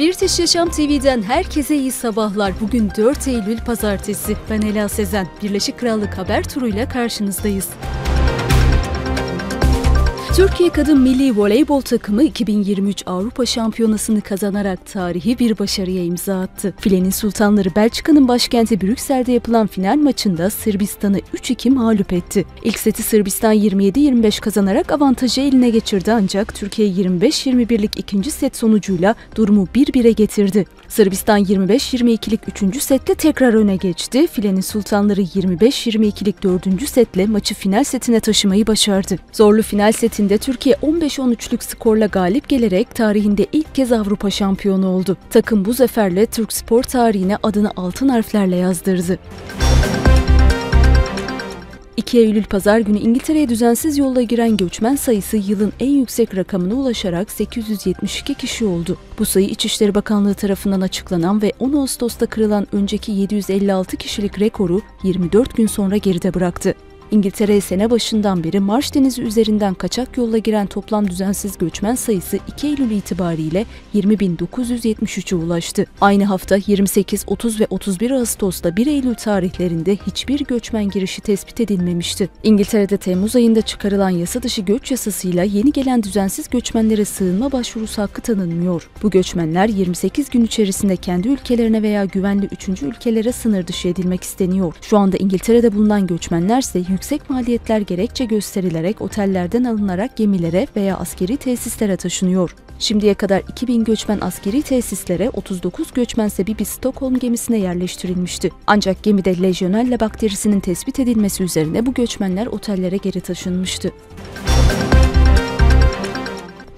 British Yaşam TV'den herkese iyi sabahlar. Bugün 4 Eylül Pazartesi. Ben Ela Sezen. Birleşik Krallık haber turuyla karşınızdayız. Türkiye Kadın Milli Voleybol takımı 2023 Avrupa Şampiyonası'nı kazanarak tarihi bir başarıya imza attı. Filenin Sultanları Belçika'nın başkenti Brüksel'de yapılan final maçında Sırbistan'ı 3-2 mağlup etti. İlk seti Sırbistan 27-25 kazanarak avantajı eline geçirdi ancak Türkiye 25-21'lik ikinci set sonucuyla durumu 1-1'e getirdi. Sırbistan 25-22'lik 3. sette tekrar öne geçti. Filenin Sultanları 25-22'lik 4. setle maçı final setine taşımayı başardı. Zorlu final setinde Türkiye 15-13'lük skorla galip gelerek tarihinde ilk kez Avrupa şampiyonu oldu. Takım bu zaferle Türk spor tarihine adını altın harflerle yazdırdı. 2 Eylül pazar günü İngiltere'ye düzensiz yolla giren göçmen sayısı yılın en yüksek rakamına ulaşarak 872 kişi oldu. Bu sayı İçişleri Bakanlığı tarafından açıklanan ve 10 Ağustos'ta kırılan önceki 756 kişilik rekoru 24 gün sonra geride bıraktı. İngiltere'ye sene başından beri Marş Denizi üzerinden kaçak yolla giren toplam düzensiz göçmen sayısı 2 Eylül itibariyle 20.973'e ulaştı. Aynı hafta 28, 30 ve 31 Ağustos'ta 1 Eylül tarihlerinde hiçbir göçmen girişi tespit edilmemişti. İngiltere'de Temmuz ayında çıkarılan yasa dışı göç yasasıyla yeni gelen düzensiz göçmenlere sığınma başvurusu hakkı tanınmıyor. Bu göçmenler 28 gün içerisinde kendi ülkelerine veya güvenli 3. ülkelere sınır dışı edilmek isteniyor. Şu anda İngiltere'de bulunan göçmenler ise yüksek maliyetler gerekçe gösterilerek otellerden alınarak gemilere veya askeri tesislere taşınıyor. Şimdiye kadar 2000 göçmen askeri tesislere, 39 göçmense bir Stockholm gemisine yerleştirilmişti. Ancak gemide lejyonella bakterisinin tespit edilmesi üzerine bu göçmenler otellere geri taşınmıştı.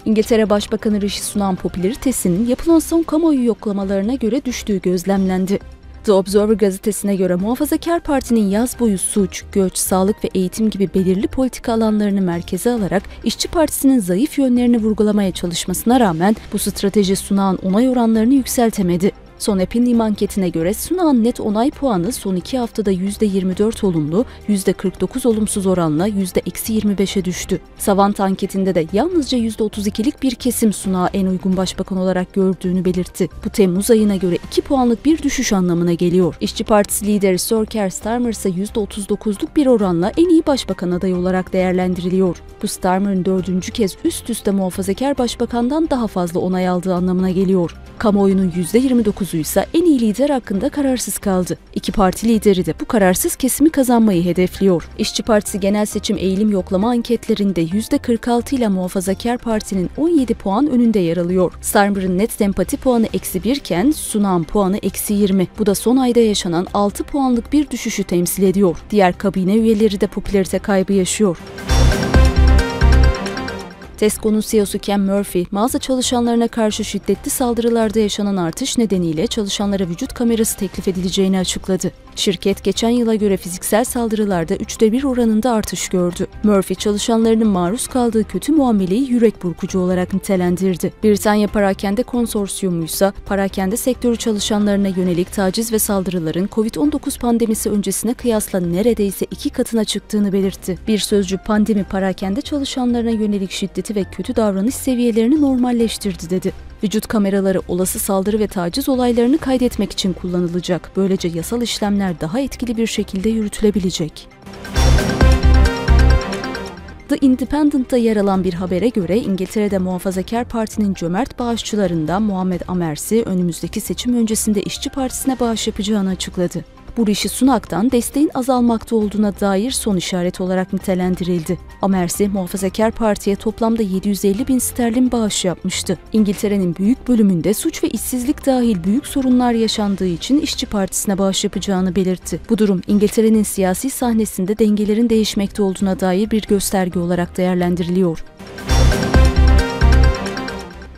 İngiltere Başbakanı Rishi Sunak popülaritesinin yapılan son kamuoyu yoklamalarına göre düştüğü gözlemlendi. The Observer gazetesine göre Muhafazakar Parti'nin yaz boyu suç, göç, sağlık ve eğitim gibi belirli politika alanlarını merkeze alarak İşçi Partisi'nin zayıf yönlerini vurgulamaya çalışmasına rağmen bu strateji sunağın onay oranlarını yükseltemedi. Son Opinion anketine göre Sunak'ın net onay puanı son iki haftada %24 olumlu, %49 olumsuz oranla %-25'e düştü. Savant anketinde de yalnızca %32'lik bir kesim Sunak'ı en uygun başbakan olarak gördüğünü belirtti. Bu Temmuz ayına göre 2 puanlık bir düşüş anlamına geliyor. İşçi Partisi lideri Sir Keir Starmer ise %39'luk bir oranla en iyi başbakan adayı olarak değerlendiriliyor. Bu Starmer'ın dördüncü kez üst üste muhafazakar başbakandan daha fazla onay aldığı anlamına geliyor. Kamuoyunun %29'u ise en iyi lider hakkında kararsız kaldı. İki parti lideri de bu kararsız kesimi kazanmayı hedefliyor. İşçi Partisi genel seçim eğilim yoklama anketlerinde %46 ile Muhafazakar Parti'nin 17 puan önünde yer alıyor. Starmer'ın net sempati puanı eksi 1 iken Sunan puanı eksi 20. Bu da son ayda yaşanan 6 puanlık bir düşüşü temsil ediyor. Diğer kabine üyeleri de popülarite kaybı yaşıyor. Tesco'nun CEO'su Ken Murphy, mağaza çalışanlarına karşı şiddetli saldırılarda yaşanan artış nedeniyle çalışanlara vücut kamerası teklif edileceğini açıkladı. Şirket geçen yıla göre fiziksel saldırılarda üçte bir oranında artış gördü. Murphy çalışanlarının maruz kaldığı kötü muameleyi yürek burkucu olarak nitelendirdi. Britanya Parakende Konsorsiyumu ise parakende sektörü çalışanlarına yönelik taciz ve saldırıların COVID-19 pandemisi öncesine kıyasla neredeyse iki katına çıktığını belirtti. Bir sözcü pandemi parakende çalışanlarına yönelik şiddeti ve kötü davranış seviyelerini normalleştirdi dedi. Vücut kameraları olası saldırı ve taciz olaylarını kaydetmek için kullanılacak. Böylece yasal işlemler daha etkili bir şekilde yürütülebilecek. The Independent'ta yer alan bir habere göre İngiltere'de Muhafazakar Parti'nin cömert bağışçılarından Muhammed Amersi önümüzdeki seçim öncesinde İşçi Partisi'ne bağış yapacağını açıkladı. Bu Rishi Sunak'tan desteğin azalmakta olduğuna dair son işaret olarak nitelendirildi. Amersi, Muhafazakar Parti'ye toplamda 750 bin sterlin bağış yapmıştı. İngiltere'nin büyük bölümünde suç ve işsizlik dahil büyük sorunlar yaşandığı için İşçi Partisi'ne bağış yapacağını belirtti. Bu durum İngiltere'nin siyasi sahnesinde dengelerin değişmekte olduğuna dair bir gösterge olarak değerlendiriliyor.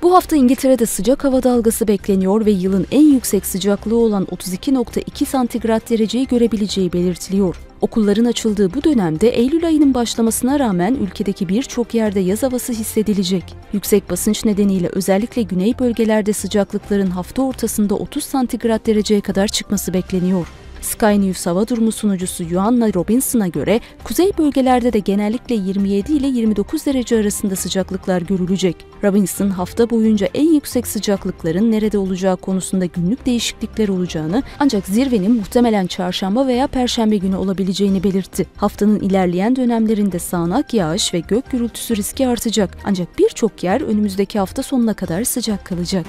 Bu hafta İngiltere'de sıcak hava dalgası bekleniyor ve yılın en yüksek sıcaklığı olan 32.2 santigrat dereceyi görebileceği belirtiliyor. Okulların açıldığı bu dönemde Eylül ayının başlamasına rağmen ülkedeki birçok yerde yaz havası hissedilecek. Yüksek basınç nedeniyle özellikle güney bölgelerde sıcaklıkların hafta ortasında 30 santigrat dereceye kadar çıkması bekleniyor. Sky News hava durumu sunucusu Joanna Robinson'a göre kuzey bölgelerde de genellikle 27 ile 29 derece arasında sıcaklıklar görülecek. Robinson hafta boyunca en yüksek sıcaklıkların nerede olacağı konusunda günlük değişiklikler olacağını ancak zirvenin muhtemelen çarşamba veya perşembe günü olabileceğini belirtti. Haftanın ilerleyen dönemlerinde sağanak yağış ve gök gürültüsü riski artacak ancak birçok yer önümüzdeki hafta sonuna kadar sıcak kalacak.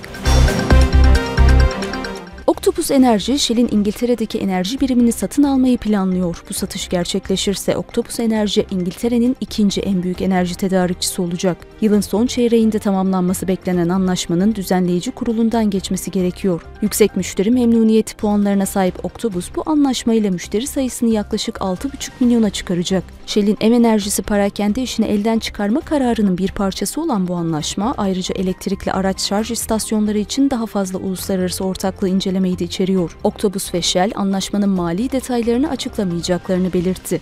Octopus Enerji, Shell'in İngiltere'deki enerji birimini satın almayı planlıyor. Bu satış gerçekleşirse Octopus Enerji, İngiltere'nin ikinci en büyük enerji tedarikçisi olacak. Yılın son çeyreğinde tamamlanması beklenen anlaşmanın düzenleyici kurulundan geçmesi gerekiyor. Yüksek müşteri memnuniyeti puanlarına sahip Octopus bu anlaşmayla müşteri sayısını yaklaşık 6,5 milyona çıkaracak. Shell'in M enerjisi parakende işini elden çıkarma kararının bir parçası olan bu anlaşma ayrıca elektrikli araç şarj istasyonları için daha fazla uluslararası ortaklığı incelemeyi de içeriyor. Octopus ve Shell anlaşmanın mali detaylarını açıklamayacaklarını belirtti.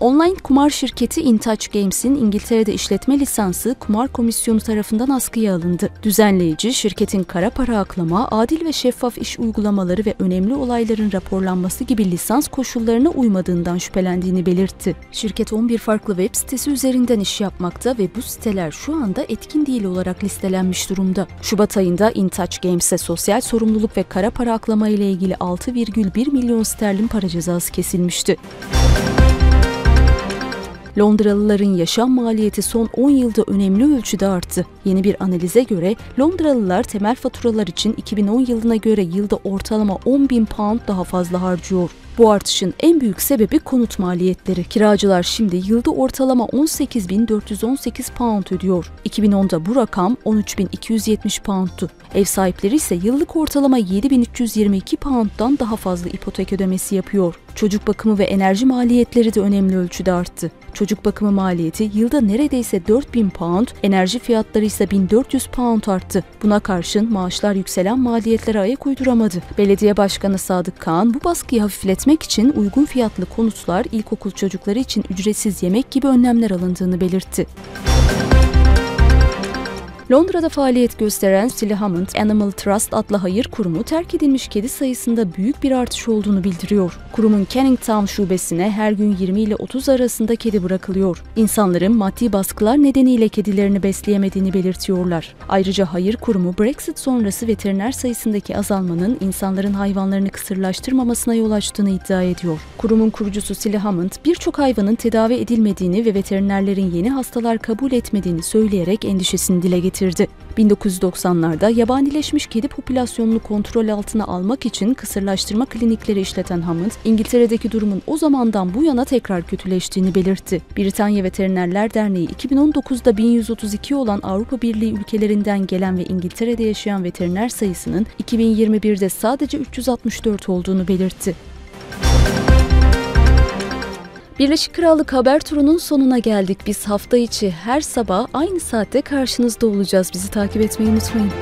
Online kumar şirketi InTouch Games'in İngiltere'de işletme lisansı kumar komisyonu tarafından askıya alındı. Düzenleyici, şirketin kara para aklama, adil ve şeffaf iş uygulamaları ve önemli olayların raporlanması gibi lisans koşullarına uymadığından şüphelendiğini belirtti. Şirket 11 farklı web sitesi üzerinden iş yapmakta ve bu siteler şu anda etkin değil olarak listelenmiş durumda. Şubat ayında InTouch Games'e sosyal sorumluluk ve kara para aklama ile ilgili 6,1 milyon sterlin para cezası kesilmişti. Londralıların yaşam maliyeti son 10 yılda önemli ölçüde arttı. Yeni bir analize göre Londralılar temel faturalar için 2010 yılına göre yılda ortalama 10 bin pound daha fazla harcıyor. Bu artışın en büyük sebebi konut maliyetleri. Kiracılar şimdi yılda ortalama 18.418 pound ödüyor. 2010'da bu rakam 13.270 poundtu. Ev sahipleri ise yıllık ortalama 7.322 pound'dan daha fazla ipotek ödemesi yapıyor. Çocuk bakımı ve enerji maliyetleri de önemli ölçüde arttı. Çocuk bakımı maliyeti yılda neredeyse 4000 pound, enerji fiyatları ise 1400 pound arttı. Buna karşın maaşlar yükselen maliyetlere ayak uyduramadı. Belediye Başkanı Sadık Kağan bu baskıyı hafifletmek için uygun fiyatlı konutlar, ilkokul çocukları için ücretsiz yemek gibi önlemler alındığını belirtti. Londra'da faaliyet gösteren Silly Animal Trust adlı hayır kurumu terk edilmiş kedi sayısında büyük bir artış olduğunu bildiriyor. Kurumun Canning Town şubesine her gün 20 ile 30 arasında kedi bırakılıyor. İnsanların maddi baskılar nedeniyle kedilerini besleyemediğini belirtiyorlar. Ayrıca hayır kurumu Brexit sonrası veteriner sayısındaki azalmanın insanların hayvanlarını kısırlaştırmamasına yol açtığını iddia ediyor. Kurumun kurucusu Silly birçok hayvanın tedavi edilmediğini ve veterinerlerin yeni hastalar kabul etmediğini söyleyerek endişesini dile getirdi getirdi. 1990'larda yabanileşmiş kedi popülasyonunu kontrol altına almak için kısırlaştırma klinikleri işleten Hammond, İngiltere'deki durumun o zamandan bu yana tekrar kötüleştiğini belirtti. Britanya Veterinerler Derneği 2019'da 1132 olan Avrupa Birliği ülkelerinden gelen ve İngiltere'de yaşayan veteriner sayısının 2021'de sadece 364 olduğunu belirtti. Birleşik Krallık haber turunun sonuna geldik. Biz hafta içi her sabah aynı saatte karşınızda olacağız. Bizi takip etmeyi unutmayın.